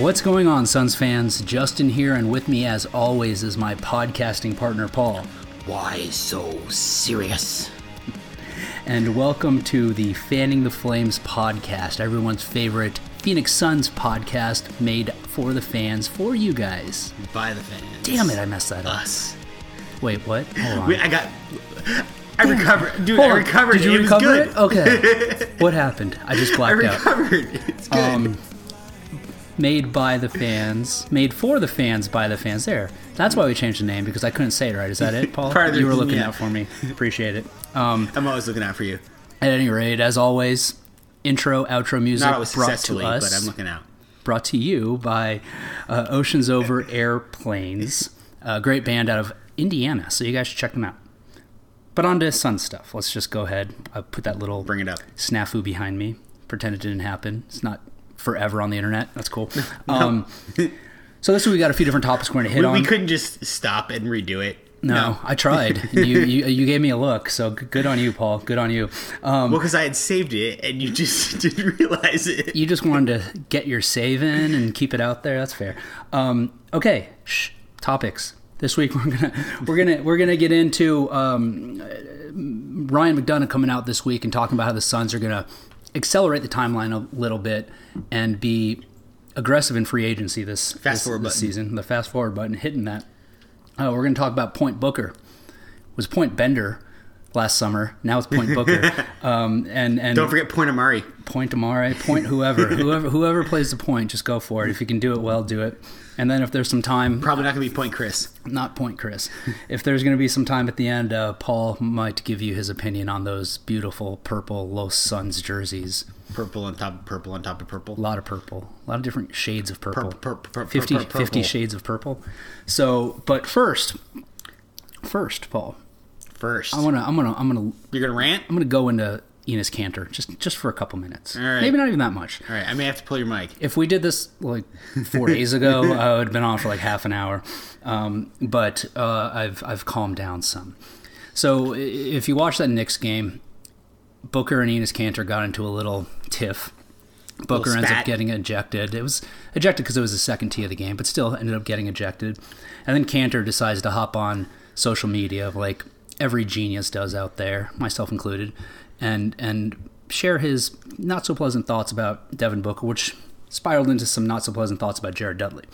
What's going on, Suns fans? Justin here, and with me, as always, is my podcasting partner, Paul. Why so serious? And welcome to the Fanning the Flames podcast, everyone's favorite Phoenix Suns podcast made for the fans, for you guys. By the fans. Damn it, I messed that up. Us. Wait, what? Hold on. Wait, I got. I recovered, dude. Hold I on. Did you it recover it? Okay. what happened? I just I blacked out. recovered. It's good. Um, made by the fans, made for the fans by the fans. There. That's why we changed the name because I couldn't say it right. Is that it, Paul? Part you were looking yeah. out for me. Appreciate it. Um, I'm always looking out for you. at any rate, as always, intro, outro music brought to us, but I'm looking out. brought to you by uh, Oceans Over Airplanes, a great band out of Indiana. So you guys should check them out. But on to Sun stuff. Let's just go ahead. I put that little Bring it up. snafu behind me. Pretend it didn't happen. It's not forever on the internet. That's cool. Um, so this week we got a few different topics we're going to hit We, on. we couldn't just stop and redo it. no, I tried. you, you you gave me a look, so good on you, Paul. Good on you. Um, Well, because I had saved it and you just didn't realize it. you just wanted to get your save in and keep it out there. That's fair. Um, okay, Shh. topics. This week we're gonna we're gonna we're gonna get into um, Ryan McDonough coming out this week and talking about how the Suns are gonna accelerate the timeline a little bit and be aggressive in free agency this Fast forward this season. The fast forward button, hitting that. Uh, we're gonna talk about Point Booker. Was Point Bender last summer? Now it's Point Booker. um, and and Don't forget Point Amari. point Amare, point whoever, whoever, whoever plays the point, just go for it. If you can do it well, do it. And then if there's some time, Probably not going to be Point Chris. not point Chris. If there's going to be some time at the end, uh, Paul might give you his opinion on those beautiful purple Los Suns jerseys. Purple on top of purple on top of purple. A lot of purple, a lot of different shades of purple. Pur- pur- pur- 50, pur- pur- 50 shades of purple. So, but first, first, Paul, First. I'm gonna, I'm gonna, I'm gonna, You're going to rant? I'm gonna go into Enes Kanter just, just for a couple minutes. right. Maybe not even that much. All right. I may have to pull your mic. if we did this like four days ago, I would have been on for like half an hour. Um, but uh, I've I've calmed down some. So if you watch that Knicks game, Booker and Enes Kanter got into a little tiff. Booker Little ends up getting ejected. It was ejected because it was the second tee of the game, but still ended up getting ejected. And then Kanter decides to hop on social media, like every genius does out there, myself included, and and share his not so pleasant thoughts about Devin Booker, which spiraled into some not so pleasant thoughts about Jared Dudley.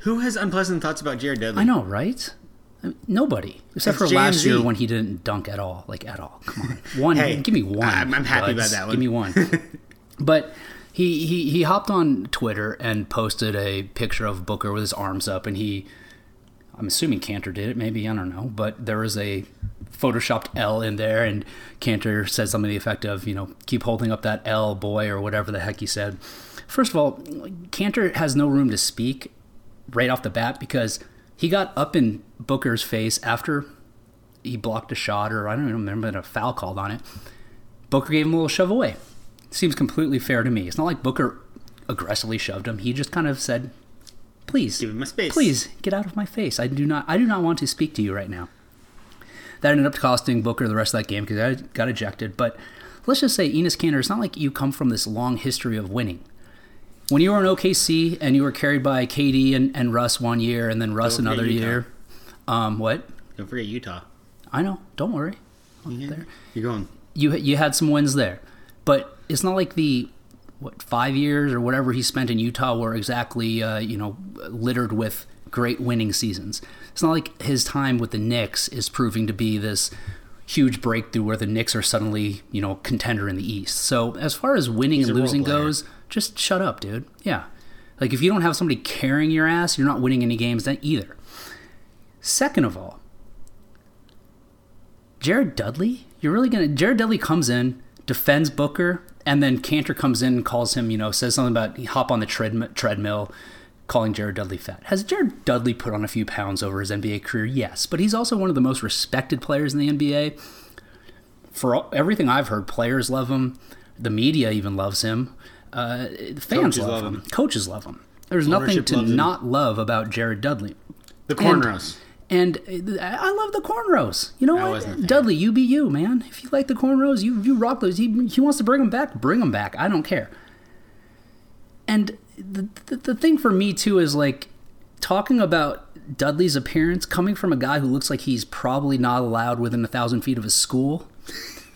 Who has unpleasant thoughts about Jared Dudley? I know, right? I mean, Nobody, except It's for last year when he didn't dunk at all, like at all. Come on, one. Hey, give me one. I'm- I'm happy about that one. Give me one. but he, he he hopped on Twitter and posted a picture of Booker with his arms up, and he, I'm assuming Kanter did it. Maybe I don't know, but there was a photoshopped L in there, and Kanter says something to the effect of, you know, keep holding up that L, boy, or whatever the heck he said. First of all, Kanter has no room to speak right off the bat because he got up in Booker's face after he blocked a shot, or I don't even remember a foul called on it. Booker gave him a little shove away. Seems completely fair to me. It's not like Booker aggressively shoved him. He just kind of said, "Please, Give him a space. please get out of my face. I do not, I do not want to speak to you right now." That ended up costing Booker the rest of that game because I got ejected. But let's just say Enes Kanter. It's not like you come from this long history of winning. When you were in OKC and you were carried by KD and, and Russ one year, and then Russ Don't another year. Um, what? Don't forget Utah. I know. Don't worry. Yeah. There. You're going. You you had some wins there, but it's not like the what five years or whatever he spent in Utah were exactly uh, you know littered with great winning seasons. It's not like his time with the Knicks is proving to be this huge breakthrough where the Knicks are suddenly you know contender in the East. So as far as winning a and losing goes, just shut up, dude. Yeah, like if you don't have somebody carrying your ass, you're not winning any games then either. Second of all, Jared Dudley? You're really gonna Jared Dudley comes in, defends Booker, and then Kanter comes in and calls him, you know, says something about hop on the treadm- treadmill, calling Jared Dudley fat. Has Jared Dudley put on a few pounds over his NBA career? Yes, but he's also one of the most respected players in the NBA. For all, everything I've heard, players love him. The media even loves him. Uh, fans love, love him. him. Coaches love him. There's nothing to him. not love about Jared Dudley. The cornrows. And uh, I love the cornrows. You know I what, wasn't a fan. Dudley, you be you, man. If you like the cornrows, you you rock those. He he wants to bring them back, bring them back. I don't care. And the, the the thing for me too is like talking about Dudley's appearance coming from a guy who looks like he's probably not allowed within a thousand feet of his school.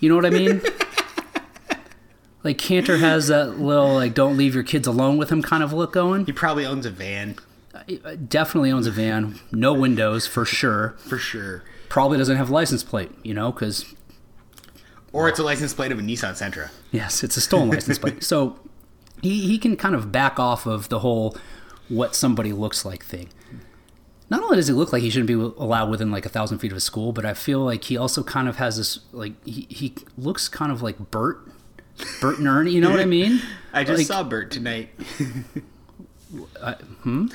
You know what I mean? like Kanter has that little like "don't leave your kids alone with him" kind of look going. He probably owns a van uh, Definitely owns a van, no windows for sure. for sure, Probably doesn't have a license plate, you know, because or it's a license plate of a Nissan Sentra. Yes, it's a stolen license plate. So he, he can kind of back off of the whole what somebody looks like thing. Not only does he look like he shouldn't be allowed within like a thousand feet of a school, but I feel like he also kind of has this like he, he looks kind of like Bert, Bert and Ernie. You know what I mean? I just Like- saw Bert tonight. Hmm?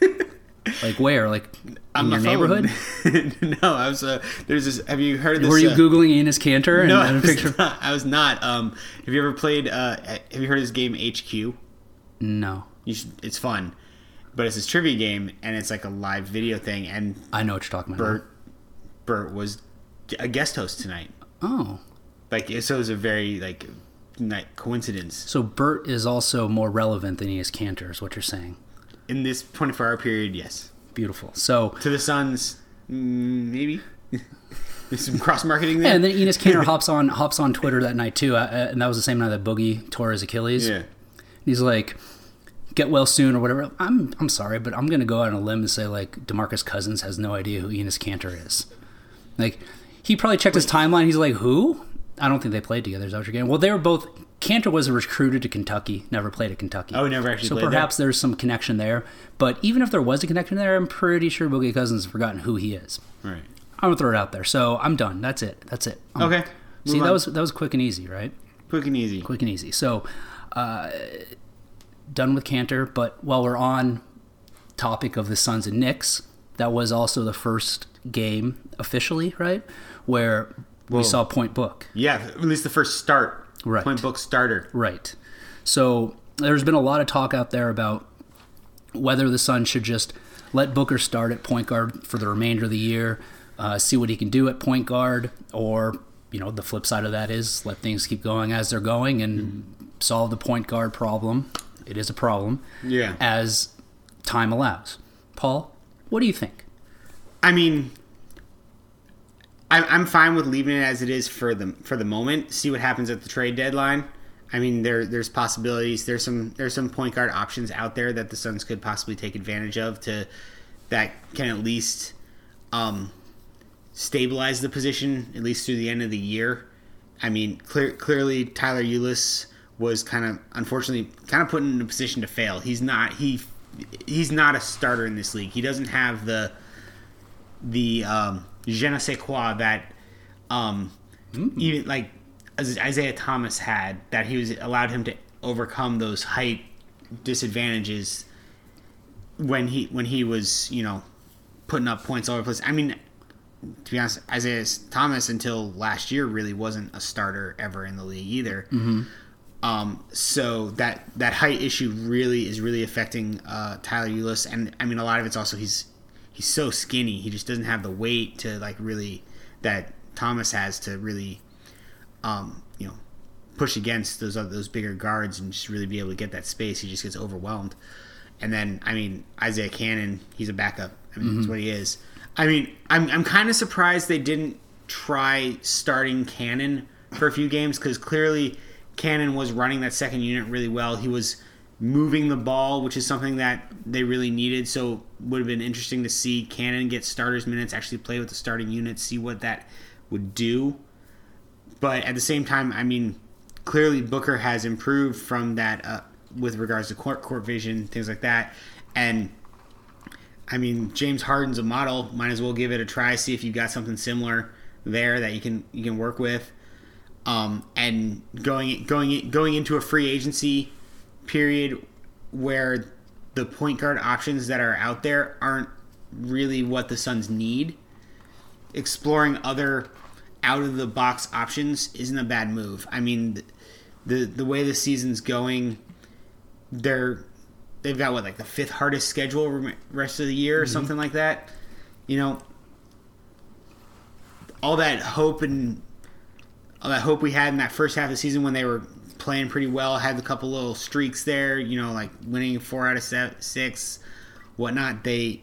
Like where? Like in your phone. neighborhood? no, I was. Uh, there's this. Have you heard of this? Were you uh, googling Enes Kanter No, I was, picture? not, I was not. Um, have you ever played? Uh, have you heard of this game HQ? No, You should, it's fun, but it's this trivia game, and it's like a live video thing. And I know what you're talking about. Bert, Bert was a guest host tonight. Oh, Like, so it was a very like night coincidence so Bert is also more relevant than he is Kanter, is what you're saying. In this 24 hour period. Yes, Beautiful. So to the Suns, mm, maybe. There's some cross marketing there. Yeah, and then Enes Kanter hops on hops on Twitter that night too, uh, and that was the same night that Boogie tore his Achilles. yeah. He's like, "Get well soon" or whatever. I'm I'm sorry, but I'm gonna go out on a limb and say like Demarcus Cousins has no idea who Enes Kanter is. Like, he probably checked his timeline. He's like, "Who?" I don't think they played together. Is that what you're getting? Well, they were both. Kanter was recruited to Kentucky, never played at Kentucky. Oh, never actually So played there? perhaps there's some connection there. But even if there was a connection there, I'm pretty sure Boogie Cousins has forgotten who he is. Right. I'm gonna throw it out there. So I'm done. That's it. That's it. I'm- Okay. See, Move that was that was quick and easy, right? quick and easy. Quick and easy. So, uh, done with Kanter. But while we're on topic of the Suns and Knicks, that was also the first game officially, right, where we saw Point Book. Yeah, at least the first start. Right. Point book starter. Right. So there's been a lot of talk out there about whether the Suns should just let Booker start at point guard for the remainder of the year, uh, see what he can do at point guard, or you know the flip side of that is let things keep going as they're going and solve the point guard problem. It is a problem Yeah. as time allows. Paul, what do you think? I mean, I'm I'm fine with leaving it as it is for the for the moment. See what happens at the trade deadline. I mean, there there's possibilities. There's some there's some point guard options out there that the Suns could possibly take advantage of to that can at least um, stabilize the position at least through the end of the year. I mean, clear, clearly Tyler Ulis was kind of unfortunately kind of put in a position to fail. He's not he he's not a starter in this league. He doesn't have the the um, je ne sais quoi that um, even like Isaiah Thomas had that he was allowed him to overcome those height disadvantages when he when he was you know putting up points all over the place. I mean, to be honest, Isaiah Thomas until last year really wasn't a starter ever in the league either. Um, so that that height issue really is really affecting uh, Tyler Ulis, and I mean a lot of it's also he's he's so skinny. He just doesn't have the weight to like really that Thomas has to really, um, you know, push against those other, those bigger guards and just really be able to get that space. He just gets overwhelmed. And then I mean Isaiah Canaan, he's a backup. I mean that's what he is. I mean I'm I'm kind of surprised they didn't try starting Canaan for a few games because clearly Canaan was running that second unit really well. He was moving the ball, which is something that they really needed. So would have been interesting to see Canaan get starters minutes, actually play with the starting unit, see what that would do. But at the same time, I mean, clearly Booker has improved from that uh, with regards to court court vision, things like that, and. I mean, James Harden's a model. Might as well give it a try. See if you got something similar there that you can you can work with. Um, and going going going into a free agency period where the point guard options that are out there aren't really what the Suns need. Exploring other out of the box options isn't a bad move. I mean, the the way the season's going, they're they've got what like the fifth hardest schedule rest of the year or mm-hmm. something like that. You know, all that hope and all that hope we had in that first half of the season when they were playing pretty well, had a couple little streaks there, you know, like winning four out of seven, six, whatnot. They,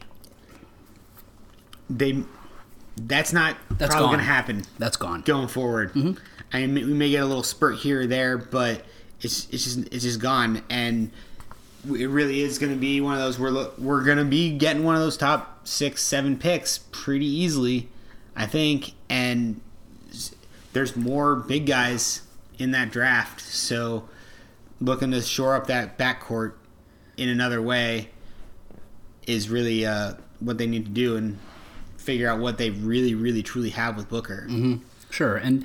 they, that's not That's probably going to happen That's gone. going forward. Mm-hmm. I mean, we may get a little spurt here or there, but it's it's just it's just gone, and it really is going to be one of those we're we're going to be getting one of those top six seven picks pretty easily, I think, and there's more big guys in that draft, so looking to shore up that backcourt in another way is really uh, what they need to do and figure out what they really really truly have with Booker. Sure, and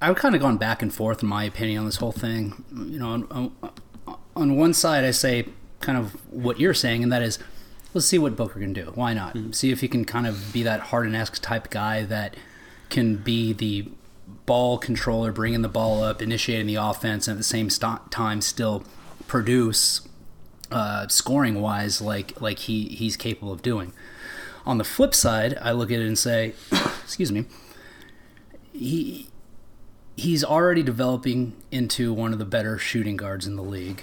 I've kind of gone back and forth in my opinion on this whole thing. You know, on, on, on one side, I say kind of what you're saying, and that is, let's see what Booker can do. Why not? See if he can kind of be that Harden-esque type guy that can be the ball controller, bringing the ball up, initiating the offense, and at the same st- time still produce uh, scoring wise like like he he's capable of doing. On the flip side, I look at it and say, excuse me, he he's already developing into one of the better shooting guards in the league.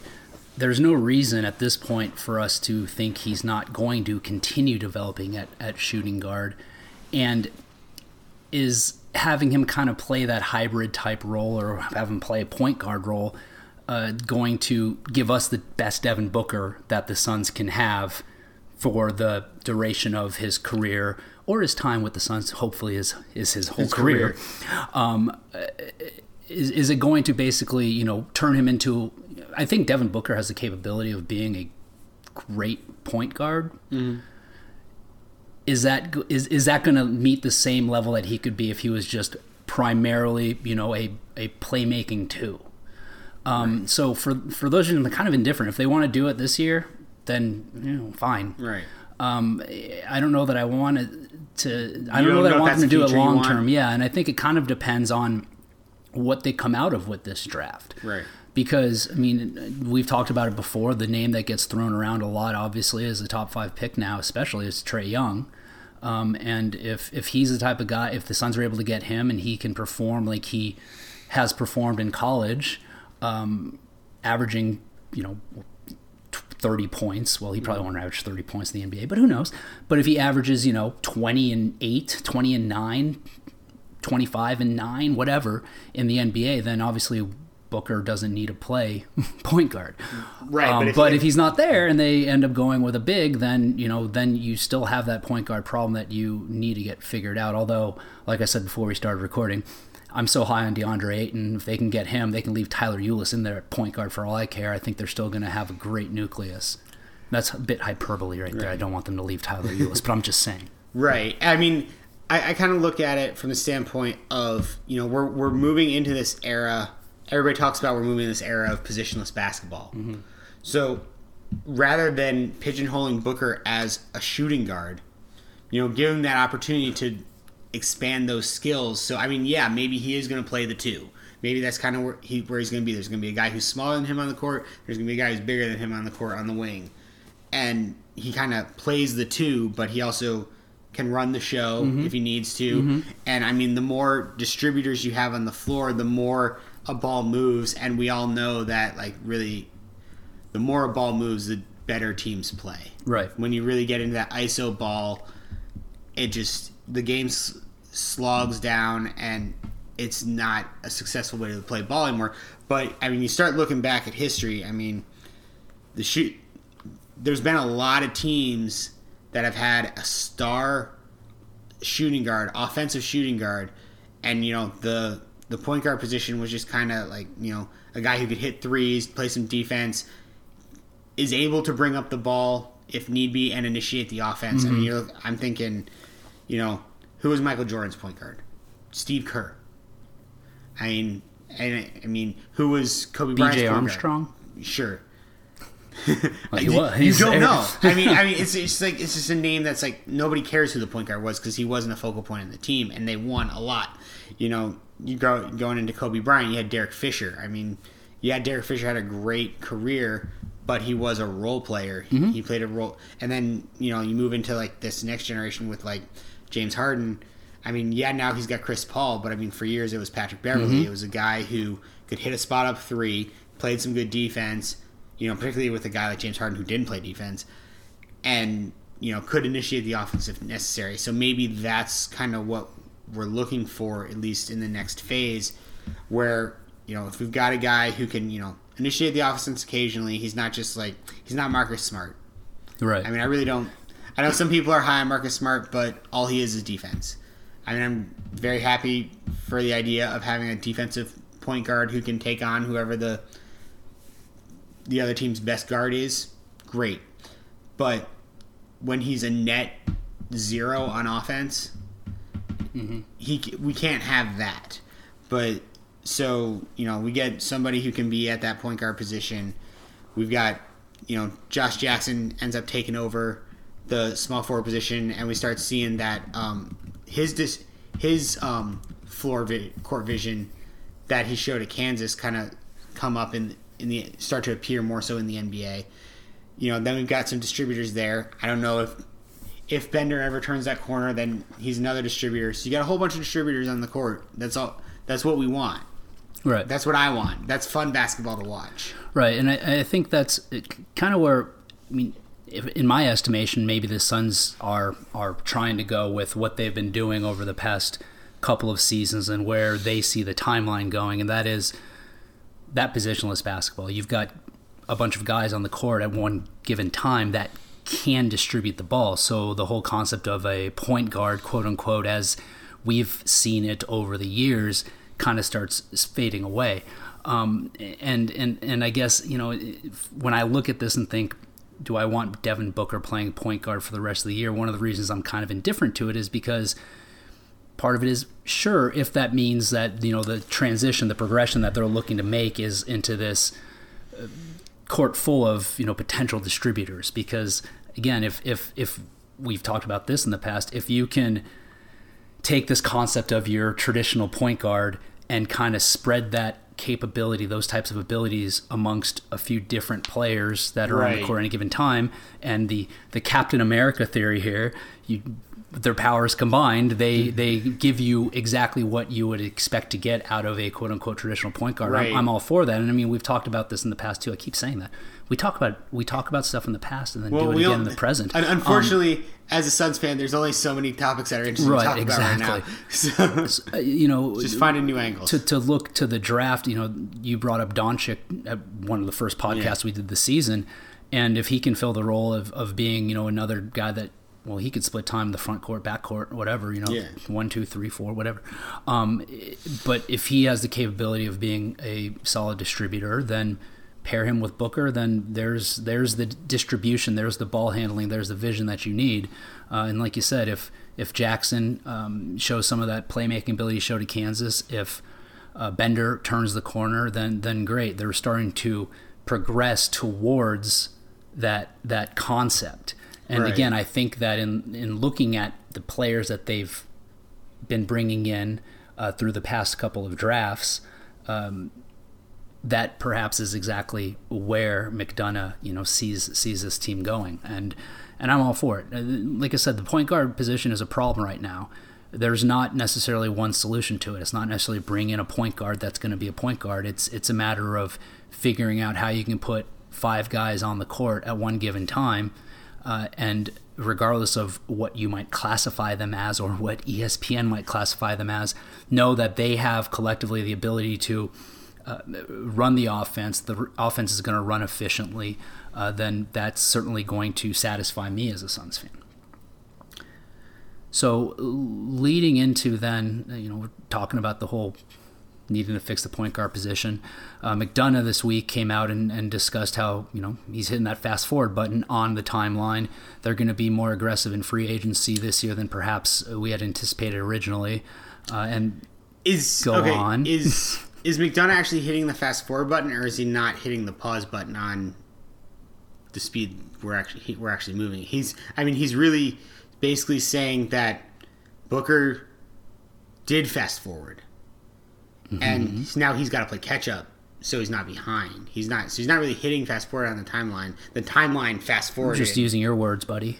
There's no reason at this point for us to think he's not going to continue developing at, at shooting guard and is having him kind of play that hybrid type role or have him play a point guard role uh, going to give us the best Devin Booker that the Suns can have for the duration of his career or his time with the Suns. Hopefully, is is his whole career. Um, is is it going to basically you know turn him into? I think Devin Booker has the capability of being a great point guard. Is that is is that going to meet the same level that he could be if he was just primarily you know a a playmaking two? Um, So for for those of them kind of indifferent, if they want to do it this year, then you know fine. Right. Um, I don't know that I want to. I don't know don't that know I want them to do it long term. Yeah, and I think it kind of depends on what they come out of with this draft. Right. Because I mean, we've talked about it before. The name that gets thrown around a lot, obviously, is the top five pick now, especially is Trae Young. Um, and if if he's the type of guy, if the Suns are able to get him and he can perform like he has performed in college, um, averaging you know 30 points. Well, he probably won't average 30 points in the NBA, but who knows? But if he averages, you know, 20 and 8, 20 and 9, 25 and 9, whatever in the NBA, then obviously Booker doesn't need to play point guard. Right, Um, but but, if- if, he's not there and they end up going with a big, then, you know, then you still have that point guard problem that you need to get figured out. Although, like I said before we started recording, I'm so high on DeAndre Ayton. If they can get him, they can leave Tyler Ulis in there at point guard for all I care. I think they're still going to have a great nucleus. That's a bit hyperbole right there. I don't want them to leave Tyler Ulis, but I'm just saying. Right. I mean, I, I kind of look at it from the standpoint of you know we're we're moving into this era. Everybody talks about we're moving in this era of positionless basketball. So rather than pigeonholing Booker as a shooting guard, you know, give him that opportunity to expand those skills. So I mean, yeah, maybe he is going to play the two. Maybe that's kind of where he where he's going to be. There's going to be a guy who's smaller than him on the court. There's going to be a guy who's bigger than him on the court on the wing, and he kind of plays the two, but he also can run the show mm-hmm. if he needs to. Mm-hmm. And I mean, the more distributors you have on the floor, the more a ball moves, and we all know that like really, the more a ball moves, the better teams play Right. when you really get into that ISO ball, it just the game s- slogs down and it's not a successful way to play ball anymore. But I mean, you start looking back at history. I mean, the shoot. There's been a lot of teams that have had a star shooting guard, offensive shooting guard, and you know the the point guard position was just kind of like you know a guy who could hit threes, play some defense, is able to bring up the ball if need be and initiate the offense. I mean, mm-hmm. you're, I'm thinking, you know, who was Michael Jordan's point guard? Steve Kerr. I mean, and I mean, who was Kobe Bryant's BJ point guard? Armstrong? Sure. He You-. You don't there. know. I mean, I mean, it's it's like it's just a name that's like nobody cares who the point guard was because he wasn't a focal point in the team, and they won a lot. You know, you go going into Kobe Bryant, you had Derek Fisher. I mean, yeah, Derek Fisher had a great career, but he was a role player. He, Mm-hmm. he played a role, and then you know you move into like this next generation with like James Harden. I mean, yeah, now he's got Chris Paul, but I mean, for years it was Patrick Beverley. It was a guy who could hit a spot up three, played some good defense. You know, particularly with a guy like James Harden who didn't play defense, and you know could initiate the offense if necessary. So maybe that's kind of what we're looking for, at least in the next phase, where you know if we've got a guy who can you know initiate the offense occasionally, he's not just like he's not Marcus Smart. Right. I mean, I really don't. I know some people are high on Marcus Smart, but all he is is defense. I mean, I'm very happy for the idea of having a defensive point guard who can take on whoever the the other team's best guard is. Great, but when he's a net zero on offense, he we can't have that. But so you know, we get somebody who can be at that point guard position. We've got you know Josh Jackson ends up taking over the small forward position, and we start seeing that um, his dis- his um, floor vi- court vision that he showed at Kansas kind of come up in in the start to appear more so in the NBA. You know, then we've got some distributors there. I don't know if if Bender ever turns that corner, then he's another distributor. So you got a whole bunch of distributors on the court. That's all. That's what we want. right. That's what I want. That's fun basketball to watch. Right, and I, I think that's kind of where I mean, if, in my estimation, maybe the Suns are are trying to go with what they've been doing over the past couple of seasons and where they see the timeline going, and that is that positionless basketball. You've got a bunch of guys on the court at one given time that can distribute the ball. So the whole concept of a point guard, quote unquote, as we've seen it over the years, kind of starts fading away. Um, and and and I guess you know when I look at this and think, do I want Devin Booker playing point guard for the rest of the year? One of the reasons I'm kind of indifferent to it is because part of it is sure if that means that you know the transition, the progression that they're looking to make is into this court full of you know potential distributors? Because again if if if we've talked about this in the past if you can take this concept of your traditional point guard and kind of spread that capability those types of abilities amongst a few different players that are on the court at any given time and the the captain america theory here you their powers combined they they give you exactly what you would expect to get out of a quote unquote traditional point guard. I'm- I'm all for that. And i mean we've talked about this in the past too. I keep saying that. We talk about we talk about stuff in the past and then do it again in the present. un- Um, Unfortunately, as a Suns fan, there's only so many topics that are interesting Right, to talk about right now. exactly. So uh, you know just finding new angles. to, to look to the draft, you know, you brought up Doncic at one of the first podcasts we did this season, and if he can fill the role of, of being, you know, another guy that, well, he could split time in the front court, back court, whatever, you know, Yeah. one, two, three, four, whatever. Um, but if he has the capability of being a solid distributor, then pair him with Booker, then there's there's the distribution, there's the ball handling, there's the vision that you need. Uh, and like you said, if if Jackson um, shows some of that playmaking ability he showed at Kansas, if uh, Bender turns the corner, then then great. They're starting to progress towards that that concept. And Right. again, I think that in in looking at the players that they've been bringing in uh, through the past couple of drafts, um, that perhaps is exactly where McDonough, you know, sees sees this team going, and and I'm all for it. Uh, Like I said, the point guard position is a problem right now. There's not necessarily one solution to it. It's not necessarily bring in a point guard that's going to be a point guard. It's it's a matter of figuring out how you can put five guys on the court at one given time, uh, and regardless of what you might classify them as or what ESPN might classify them as, know that they have collectively the ability to uh, run the offense, the offense is going to run efficiently, uh, then that's certainly going to satisfy me as a Suns fan. So, leading into then, you know, we're talking about the whole needing to fix the point guard position. Uh, McDonough this week came out and, and discussed how, you know, he's hitting that fast forward button on the timeline. They're going to be more aggressive in free agency this year than perhaps we had anticipated originally. Uh, and is Go okay, on. Is is McDonough actually hitting the fast forward button, or is he not hitting the pause button on the speed we're actually we're actually moving? He's, I mean, he's really basically saying that Booker did fast forward, Mm-hmm. and now he's got to play catch up, so he's not behind. He's not, so he's not really hitting fast forward on the timeline. The timeline fast forward. just using your words, buddy.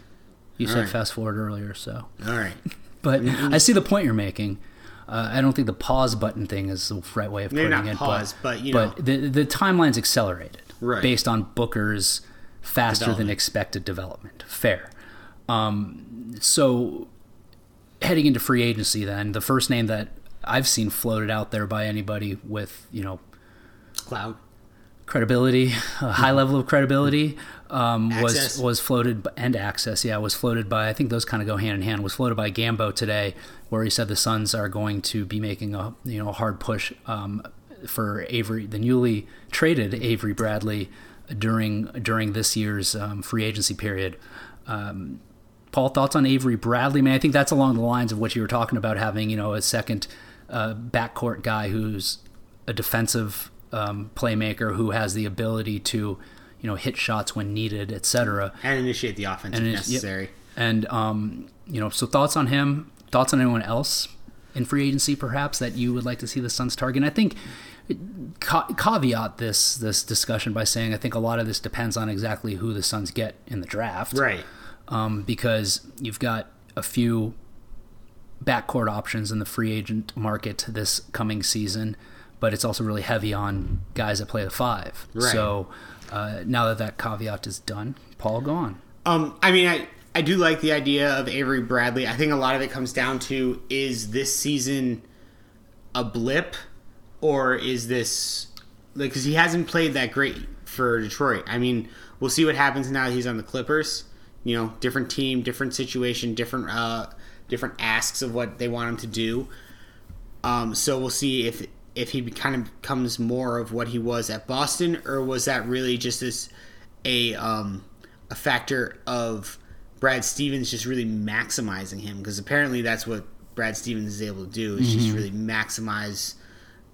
You said right. fast forward earlier, so. All right. but I see the point you're making. Uh, I don't think the pause button thing is the right way of Maybe putting it. pause, but, but, you but know. the the timeline's accelerated Right. based on Booker's faster than expected development. Fair. Um, so heading into free agency, then the first name that I've seen floated out there by anybody with you know Cloud. credibility, a high level of credibility, um, was was floated and access. Yeah, was floated by. I think those kind of go hand in hand. Was floated by Gambo today, where he said the Suns are going to be making a you know hard push um, for Avery, the newly traded Avery Bradley, during during this year's um, free agency period. Um, Paul, thoughts on Avery Bradley? Man, I think that's along the lines of what you were talking about, having you know a second uh, backcourt guy who's a defensive um, playmaker who has the ability to you know hit shots when needed, etc. And initiate the offense And if it- yep. necessary. And um, you know, so thoughts on him? Thoughts on anyone else in free agency, perhaps that you would like to see the Suns target? And I think ca- caveat this this discussion by saying I think a lot of this depends on exactly who the Suns get in the draft Right. um, because you've got a few backcourt options in the free agent market this coming season, but it's also really heavy on guys that play the five. Right. So uh, now that that caveat is done, Paul, go on. Um, I mean, I, I do like the idea of Avery Bradley. I think a lot of it comes down to is this season a blip or is this like because he hasn't played that great for Detroit. I mean, we'll see what happens now that he's on the Clippers. You know, different team, different situation, different uh, different asks of what they want him to do. Um, so we'll see if if he kind of becomes more of what he was at Boston, or was that really just as a um, a factor of Brad Stevens just really maximizing him? Because apparently that's what Brad Stevens is able to do is just really maximize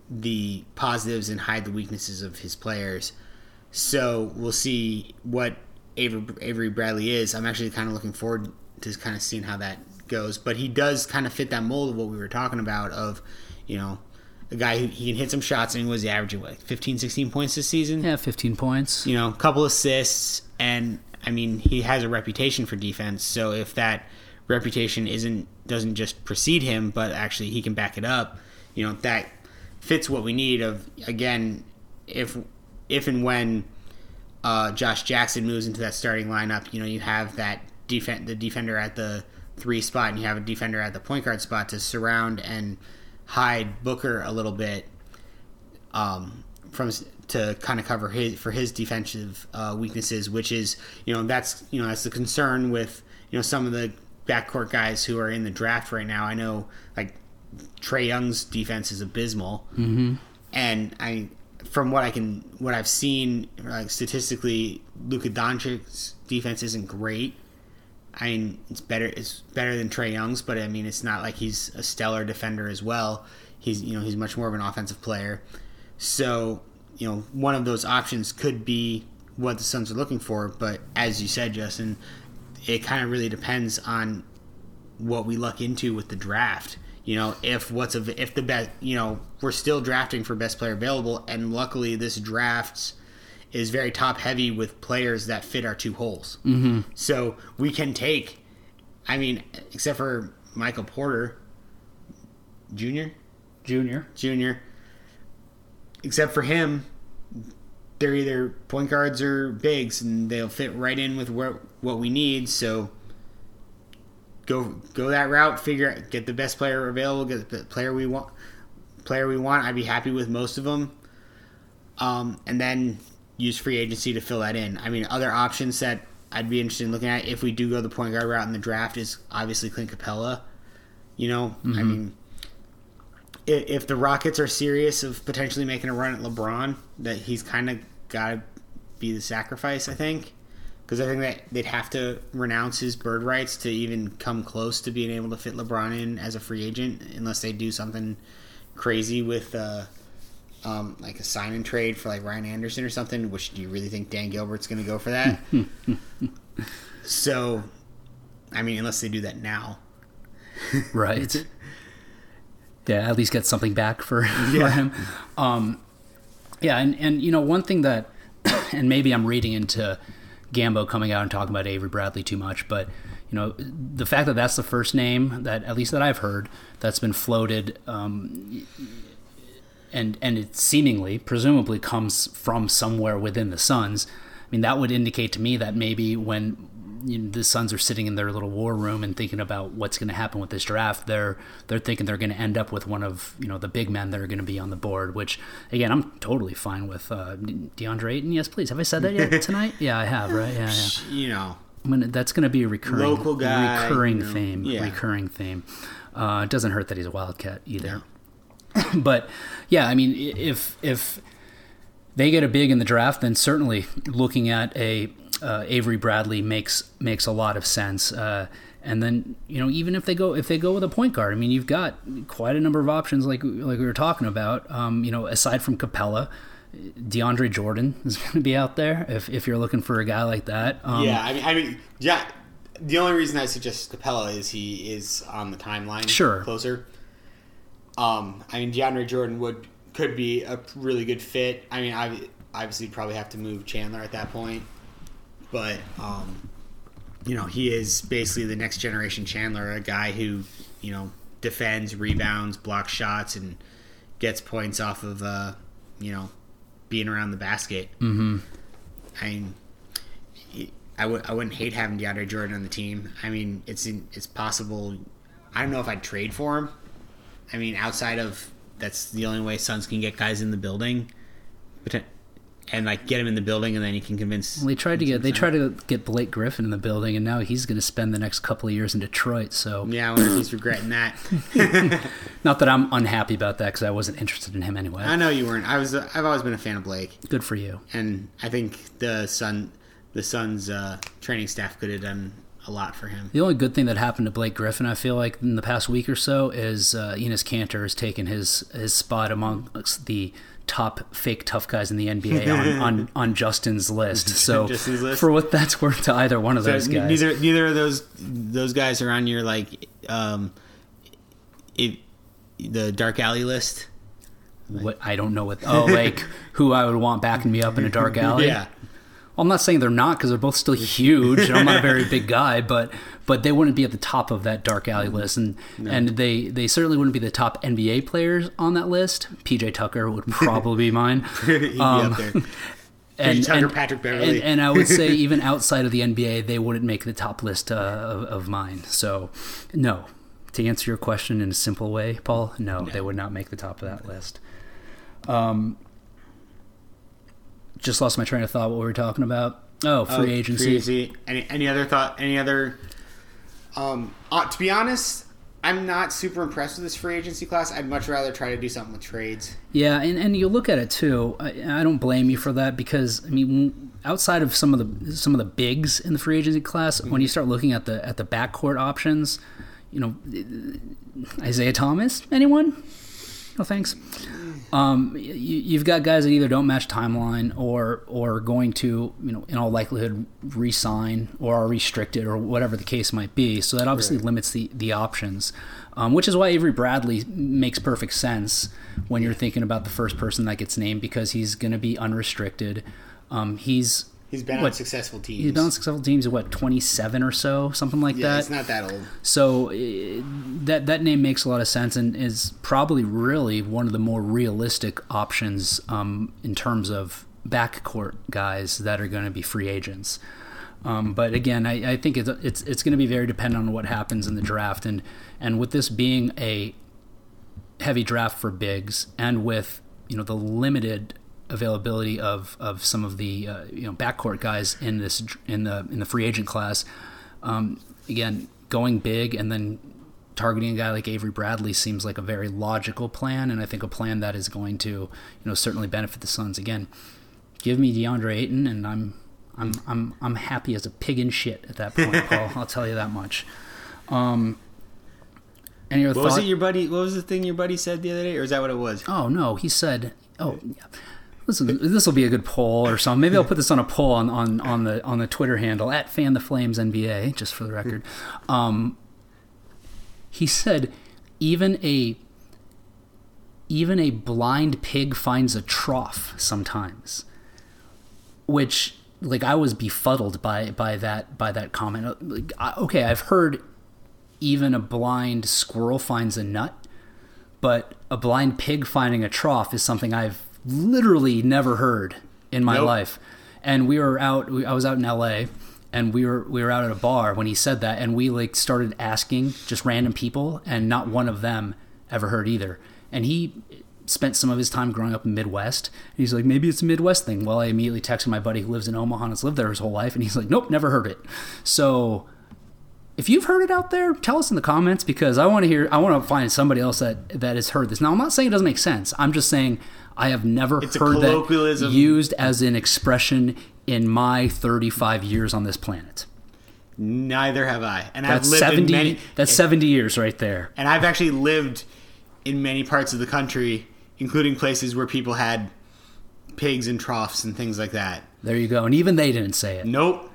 the positives and hide the weaknesses of his players. So we'll see what Avery, Avery Bradley is. I'm actually kind of looking forward to kind of seeing how that goes. But he does kind of fit that mold of what we were talking about of, you know, a guy who he can hit some shots and he was averaging what 15, 16 points this season. Yeah, 15 points. You know, a couple assists, and I mean he has a reputation for defense. So if that reputation isn't doesn't just precede him, but actually he can back it up, you know that fits what we need. Of again, if if and when uh, Josh Jackson moves into that starting lineup, you know you have that defend the defender at the three spot, and you have a defender at the point guard spot to surround and hide Booker a little bit um, from to kind of cover his for his defensive uh, weaknesses, which is you know that's you know that's the concern with you know some of the backcourt guys who are in the draft right now. I know like Trae Young's defense is abysmal, mm-hmm. and I from what I can what I've seen like statistically, Luka Doncic's defense isn't great. I mean, it's better. It's better than Trae Young's, but I mean, it's not like he's a stellar defender as well. He's you know he's much more of an offensive player. So you know one of those options could be what the Suns are looking for. But as you said, Justin, it kind of really depends on what we luck into with the draft. You know, if what's a, if the best, you know, we're still drafting for best player available, and luckily this draft is very top heavy with players that fit our two holes. Mm-hmm. So we can take, I mean, except for Michael Porter Jr. Junior. Jr. Except for him, they're either point guards or bigs, and they'll fit right in with what what we need. So go go that route. Figure out, get the best player available. Get the player we want. Player we want. I'd be happy with most of them. Um, and then use free agency to fill that in. I mean, other options that I'd be interested in looking at if we do go the point guard route in the draft is obviously Clint Capela. You know, I mean, i- if the Rockets are serious of potentially making a run at LeBron, that he's kind of got to be the sacrifice, I think. Because I think that they'd have to renounce his bird rights to even come close to being able to fit LeBron in as a free agent, unless they do something crazy with uh, um, like a sign and trade for like Ryan Anderson or something. Which do you really think Dan Gilbert's going to go for that? so, I mean, unless they do that now. Right. yeah, at least get something back for, for him. Um, yeah, and, and you know one thing that, and maybe I'm reading into Gambo coming out and talking about Avery Bradley too much, but you know, the fact that that's the first name that at least that I've heard that's been floated, um, and and it seemingly, presumably, comes from somewhere within the Suns. I mean, that would indicate to me that maybe when you know, the Suns are sitting in their little war room and thinking about what's going to happen with this draft, they're they're thinking they're going to end up with one of you know the big men that are going to be on the board. Which again, I'm totally fine with uh, DeAndre Ayton. Yes, please. Have I said that yet tonight? yeah, I have. Right? Yeah, yeah. You know, I'm gonna, that's going to be a recurring guy, recurring you know, theme. yeah. Recurring theme. Uh, it doesn't hurt that he's a wildcat either. but yeah, I mean, if if they get a big in the draft, then certainly looking at a uh, Avery Bradley makes makes a lot of sense. Uh, and then you know even if they go if they go with a point guard, I mean you've got quite a number of options like like we were talking about. Um, you know aside from Capela, DeAndre Jordan is going to be out there if if you're looking for a guy like that. Um, yeah. I mean, I mean, yeah. The only reason I suggest Capela is he is on the timeline, Sure. closer. Um, I mean, DeAndre Jordan would could be a really good fit. I mean, I obviously probably have to move Chandler at that point, but um, you know, he is basically the next generation Chandler, a guy who you know defends, rebounds, blocks shots, and gets points off of uh, you know being around the basket. Mm-hmm. I mean, I would I wouldn't hate having DeAndre Jordan on the team. I mean, it's in, it's possible. I don't know if I'd trade for him. I mean, outside of that's the only way Suns can get guys in the building, and like get him in the building, and then you can convince. They tried to get they tried to get Blake Griffin in the building, and now he's going to spend the next couple of years in Detroit. So, Yeah, I wonder if he's regretting that. not that I'm unhappy about that because I wasn't interested in him anyway. I know you weren't. I was. I've always been a fan of Blake, Good for you. and I think the Sun, the Suns uh, training staff could have done a lot for him. The only good thing that happened to Blake Griffin, I feel like, in the past week or so, is uh, Enes Kanter has taken his his spot amongst the top fake tough guys in the NBA on, on, on Justin's list. So, Justin's list? for what that's worth to either one of So those guys, neither neither of those those guys are on your like um, it, the dark alley list. what I don't know what. Oh, like who I would want backing me up in a dark alley. Yeah, Well, I'm not saying they're not because they're both still huge. and I'm not a very big guy, but but they wouldn't be at the top of that dark alley list, and and they they certainly wouldn't be the top NBA players on that list. PJ Tucker would probably be mine. he'd be Um, up there. And, Tucker, and- Patrick Beverley. and, and I would say even outside of the NBA, they wouldn't make the top list uh, of, of mine. So, no. To answer your question in a simple way, Paul, no, they would not make the top of that list. Um, just lost my train of thought. What we were talking about? Oh, free Oh, agency. Free agency. Any any other thought? Any other? Um, uh, to be honest, I'm not super impressed with this free agency class. I'd much rather try to do something with trades. Yeah, and, and you look at it too. I, I don't blame you for that because I mean, outside of some of the some of the bigs in the free agency class, when you start looking at the at the backcourt options, you know, Isaiah Thomas, anyone? No thanks. Um, you, you've got guys that either don't match timeline or or going to you know in all likelihood re-sign or are restricted or whatever the case might be. So that obviously limits the the options, um, which is why Avery Bradley makes perfect sense when you're thinking about the first person that gets named because he's going to be unrestricted. Um, he's He's been on successful teams. he's been on successful teams at what 27 or so, something like yeah, that. it's not that old. So uh, that that name makes a lot of sense and is probably really one of the more realistic options um, in terms of backcourt guys that are going to be free agents. Um, but again, I, I think it's it's it's going to be very dependent on what happens in the draft and and with this being a heavy draft for bigs and with you know the limited availability of, of some of the uh, you know backcourt guys in this in the in the free agent class. Um, again, going big and then targeting a guy like Avery Bradley seems like a very logical plan, and I think a plan that is going to you know certainly benefit the Suns. Again, give me DeAndre Ayton, and I'm I'm I'm I'm happy as a pig in shit at that point, Paul. I'll tell you that much. Um, any other What was it your buddy? What was the thing your buddy said the other day, or is that what it was? Oh no, he said. Oh, yeah. Listen, this will be a good poll or something. Maybe I'll put this on a poll on, on, on the on the Twitter handle at Fan the Flames NBA, just for the record. Um, he said, even a even a blind pig finds a trough sometimes, which like I was befuddled by by that by that comment. Like, I- okay, I've heard even a blind squirrel finds a nut, but a blind pig finding a trough is something I've literally never heard in my Nope. life. And we were out. we- I was out in L.A. and we were we were out at a bar when he said that, and we like started asking just random people, and not one of them ever heard either. And he spent some of his time growing up in Midwest. And he's like, maybe it's a Midwest thing. Well, I immediately texted my buddy who lives in Omaha and has lived there his whole life, and he's like, nope, never heard it. So if you've heard it out there, tell us in the comments because I want to hear. I want to find somebody else that that has heard this. Now, I'm not saying it doesn't make sense. I'm just saying I have never It's heard that used as an expression in my 35 years on this planet. Neither have I, and That's I've lived 70. in many. that's 70 years right there. and I've actually lived in many parts of the country, including places where people had pigs and troughs and things like that. There you go. And even they didn't say it. Nope.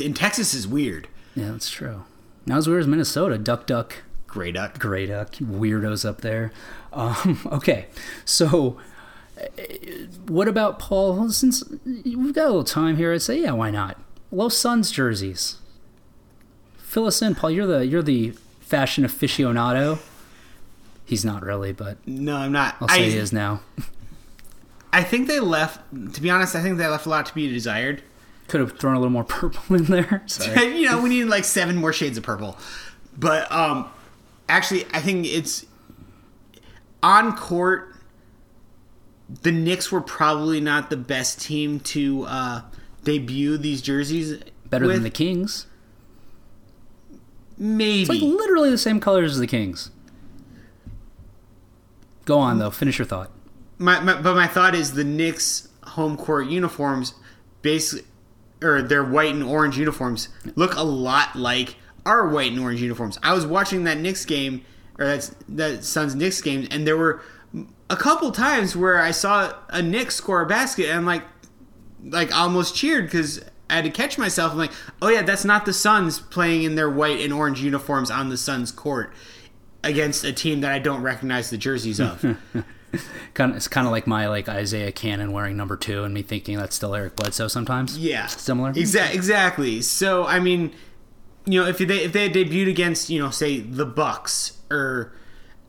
In Texas is weird. Yeah, that's true. Now as weird as Minnesota. Duck, duck. Gray duck. Great Duck. weirdos up there. Um, okay, so uh, what about Paul? Since we've got a little time here, I'd say yeah, why not? Los Suns jerseys. Fill us in, Paul. You're the you're the fashion aficionado. He's not really, but No, I'm not. I'll say I, he is now. I think they left. To be honest, I think they left a lot to be desired. Could have thrown a little more purple in there. Sorry. you know, we need like seven more shades of purple. But um actually I think it's on court the Knicks were probably not the best team to uh debut these jerseys. Better with. than the Kings. maybe. It's like literally the same colors as the Kings. Go on though. Finish your thought. my, my but my thought is the Knicks home court uniforms basically or their white and orange uniforms look a lot like our white and orange uniforms. I was watching that Knicks game or that's that Suns Knicks game and there were a couple times where I saw a Knicks score a basket and I'm like like almost cheered cuz I had to catch myself. I'm like, "Oh yeah, that's not the Suns playing in their white and orange uniforms on the Suns court against a team that I don't recognize the jerseys of." Kind of, it's kind of like my like Isaiah Canaan wearing number two, and me thinking that's still Eric Bledsoe. Sometimes, Yeah, Similar? Exactly. Exactly. So I mean, you know, if they if they had debuted against you know say the Bucks or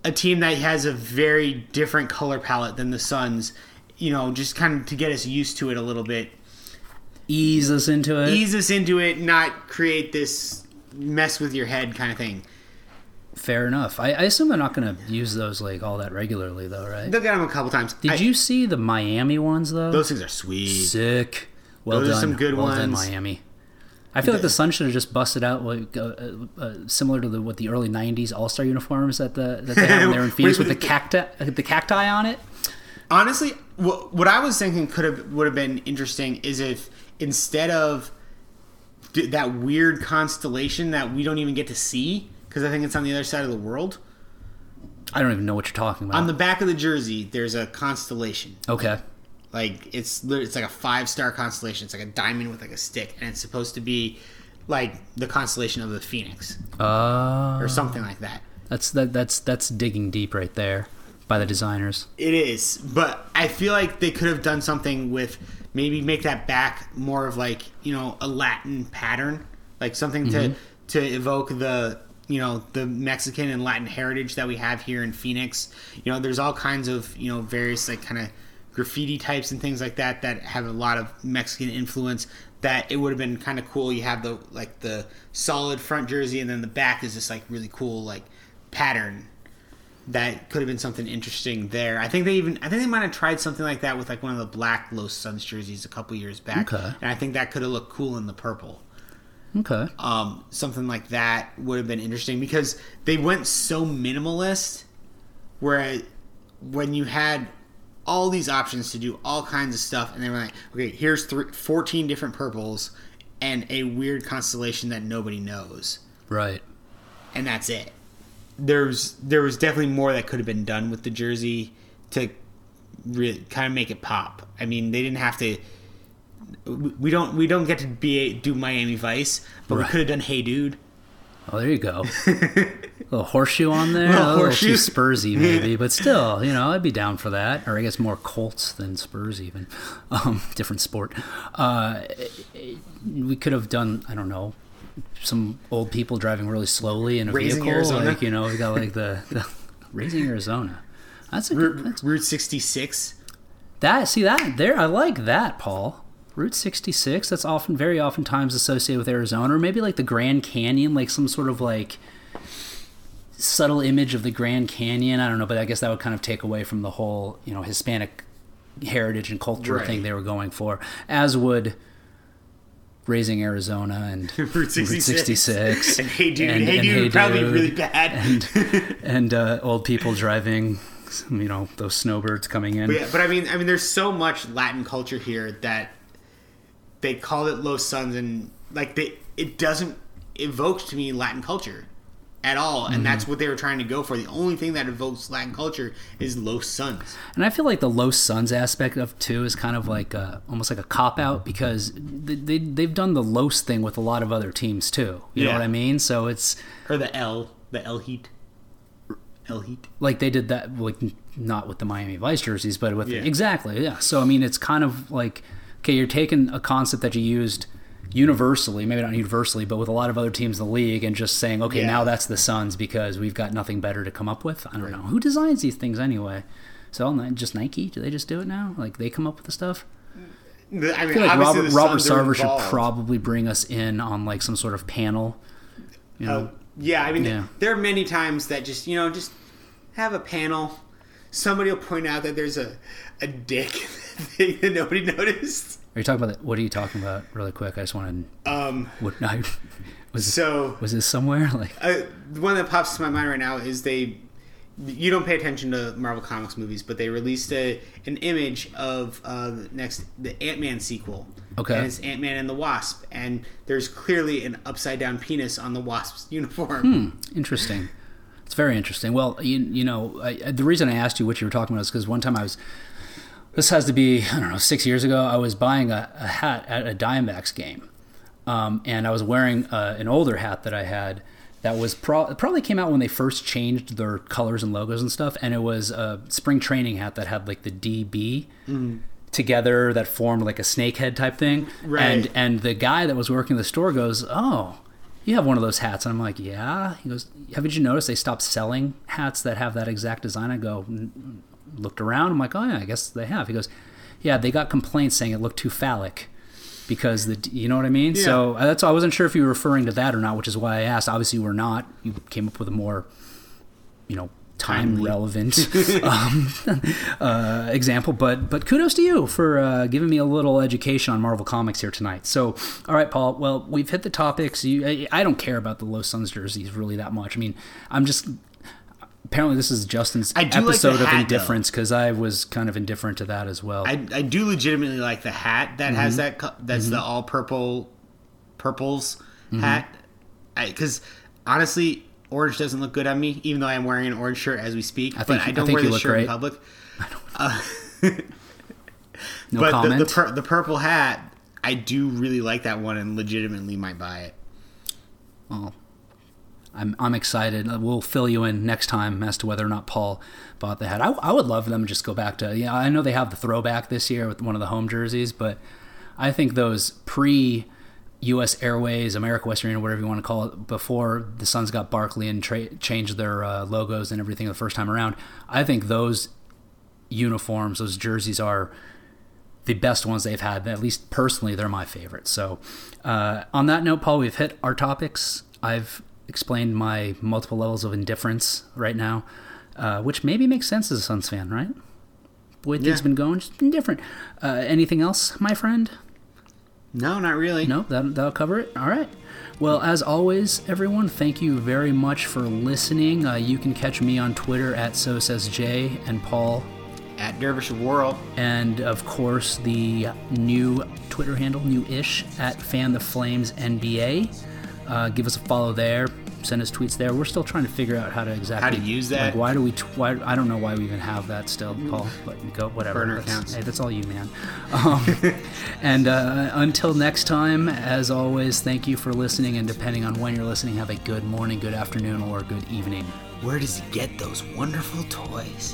a team that has a very different color palette than the Suns, you know, just kind of to get us used to it a little bit, ease us into it. ease us into it, not create this mess with your head kind of thing. Fair enough. I, I assume they're not going to use those like all that regularly, though, right? They'll get them a couple times. Did I- you see the Miami ones though? Those things are sweet. Sick. Well Those are done. some good well done, ones. Miami. I feel like the Sun should have just busted out like uh, uh, uh, similar to the what the early '90s All Star uniforms that the that they had when they were in Phoenix with the cacti the cacti on it. Honestly, what, what I was thinking could have would have been interesting is if instead of that weird constellation that we don't even get to see because I think it's on the other side of the world. I don't even know what you're talking about. On the back of the jersey, there's a constellation. okay. Like it's it's like a five star constellation. It's like a diamond with like a stick, and it's supposed to be like the constellation of the Phoenix Uh, or something like that. that's that that's that's digging deep right there by the designers. It is, but I feel like they could have done something with maybe make that back more of like you know a Latin pattern, like something to to evoke the you know the Mexican and Latin heritage that we have here in Phoenix. You know, there's all kinds of you know various like kind of graffiti types and things like that that have a lot of Mexican influence. That it would have been kind of cool. You have the like the solid front jersey, and then the back is this like really cool like pattern that could have been something interesting there. I think they even I think they might have tried something like that with like one of the black Los Suns jerseys a couple years back. Okay. And I think that could have looked cool in the purple. Okay. Um, something like that would have been interesting because they went so minimalist where when you had all these options to do all kinds of stuff and they were like, okay, here's three, 14 different purples and a weird constellation that nobody knows Right. and that's it. There's there was definitely more that could have been done with the jersey to re- kind of make it pop. I mean, they didn't have to. We don't we don't get to be do Miami Vice, but we could have done Hey Dude. Oh, there you go. little horseshoe on there, Little a little too horseshoe. Spursy maybe, but still, you know, I'd be down for that. Or I guess more Colts than Spurs even. Um, different sport. Uh, we could have done, I don't know, some old people driving really slowly in a Raising vehicle. Arizona. Like you know, we got like the, the raising Arizona. That's a good. That's, Route 66. that see that there, I like that, Paul. Route 66. That's often, very oftentimes associated with Arizona, or maybe like the Grand Canyon, like some sort of like subtle image of the Grand Canyon. I don't know, but I guess that would kind of take away from the whole, you know, Hispanic heritage and culture Right. thing they were going for, as would raising Arizona and Route 66. 66. And Hey Dude, and- Hey and Dude Hey probably Dude. really bad. and and uh, old people driving, you know, those snowbirds coming in. But, yeah, but I mean, I mean, there's so much Latin culture here that they call it Los Suns, and like they, it doesn't evoke to me Latin culture at all, and Mm-hmm. that's what they were trying to go for. The only thing that evokes Latin culture is Los Suns. And I feel like the Los Suns aspect of too is kind of like a, almost like a cop out because they, they they've done the Los thing with a lot of other teams too. You know what I mean? So it's Or the L, the L Heat. L Heat. like they did that like not with the Miami Vice jerseys, but with Yeah. exactly yeah. So I mean, it's kind of like okay, you're taking a concept that you used universally, maybe not universally, but with a lot of other teams in the league, and just saying okay, Yeah. now that's the Suns because we've got nothing better to come up with. I don't know who designs these things anyway. So just Nike? Do they just do it now? Like they come up with the stuff? The- I mean, I feel like Robert, Robert Sarver should probably bring us in on like some sort of panel. You know, Uh, yeah, I mean, Yeah. there are many times that just you know just have a panel. Somebody will point out that there's a a dick thing that nobody noticed. are you talking about? The, what are you talking about? Really quick, I just wanted. Um, What I was this, so was this somewhere like? uh, the one that pops to my mind right now is they. You don't pay attention to Marvel Comics movies, but they released a an image of uh, the next the Ant Man sequel. Okay. And it's Ant Man and the Wasp, and there's clearly an upside down penis on the Wasp's uniform. Interesting. It's very interesting. Well, you, you know, I, the reason I asked you what you were talking about is because one time I was, this has to be, I don't know, six years ago, I was buying a, a hat at a Diamondbacks game. Um, and I was wearing uh, an older hat that I had that was pro- probably came out when they first changed their colors and logos and stuff. And it was a spring training hat that had like the DB together that formed like a snake head type thing. Right. And and the guy that was working the store goes, "Oh, you have one of those hats?" And I'm like, "Yeah." He goes, "Haven't you noticed they stopped selling hats that have that exact design?" I go, looked around. I'm like, "Oh yeah, I guess they have." He goes, "Yeah, they got complaints saying it looked too phallic." Because the, you know what I mean. So uh, that's I wasn't sure if you were referring to that or not, which is why I asked. Obviously, we're not. You came up with a more, you know, time Timely. relevant um, uh, example. But but kudos to you for uh, giving me a little education on Marvel Comics here tonight. So all right, Paul. Well, we've hit the topics. You, I, I don't care about the Los Suns jerseys really that much. I mean, I'm just. Apparently, this is Justin's do like episode of indifference because I was kind of indifferent to that as well. I, I do legitimately like the hat that Mm-hmm. has that that's the all purple purples Mm-hmm. hat because honestly orange doesn't look good on me even though i'm wearing an orange shirt as we speak I think- but i I don't think wear the shirt great. in public no but comment. the, the, pur- the purple hat i do really like that one and legitimately might buy it Well, I'm I'm excited. Uh, We'll fill you in next time as to whether or not Paul bought the hat. I, I would love them to just go back to. Yeah, I know they have the throwback this year with one of the home jerseys, but I think those pre. U.S. Airways, America Western, or whatever you want to call it, before the Suns got Barkley and tra- changed their uh, logos and everything the first time around. I think those uniforms, those jerseys, are the best ones they've had. At least personally, they're my favorite. So, uh, on that note, Paul, we've hit our topics. I've explained my multiple levels of indifference right now, uh, which maybe makes sense as a Suns fan, right? The way things Yeah. been going, just indifferent. Uh, anything else, my friend? No not really No, that, that'll cover it. All right. Well, as always, everyone, thank you very much for listening. Uh, you can catch me on Twitter at so says Jay and Paul at dervish world and of course the new Twitter handle, new-ish, at Fan the Flames NBA. Uh, give us a follow there. Send us tweets there. We're still trying to figure out how to exactly How to use that? Like, why do we? T- why I don't know why we even have that still, Paul. But go whatever. Burner That's- accounts. Hey, that's all you, man. Um, and uh, until next time, as always, thank you for listening. And depending on when you're listening, have a good morning, good afternoon, or good evening. Where does he get those wonderful toys?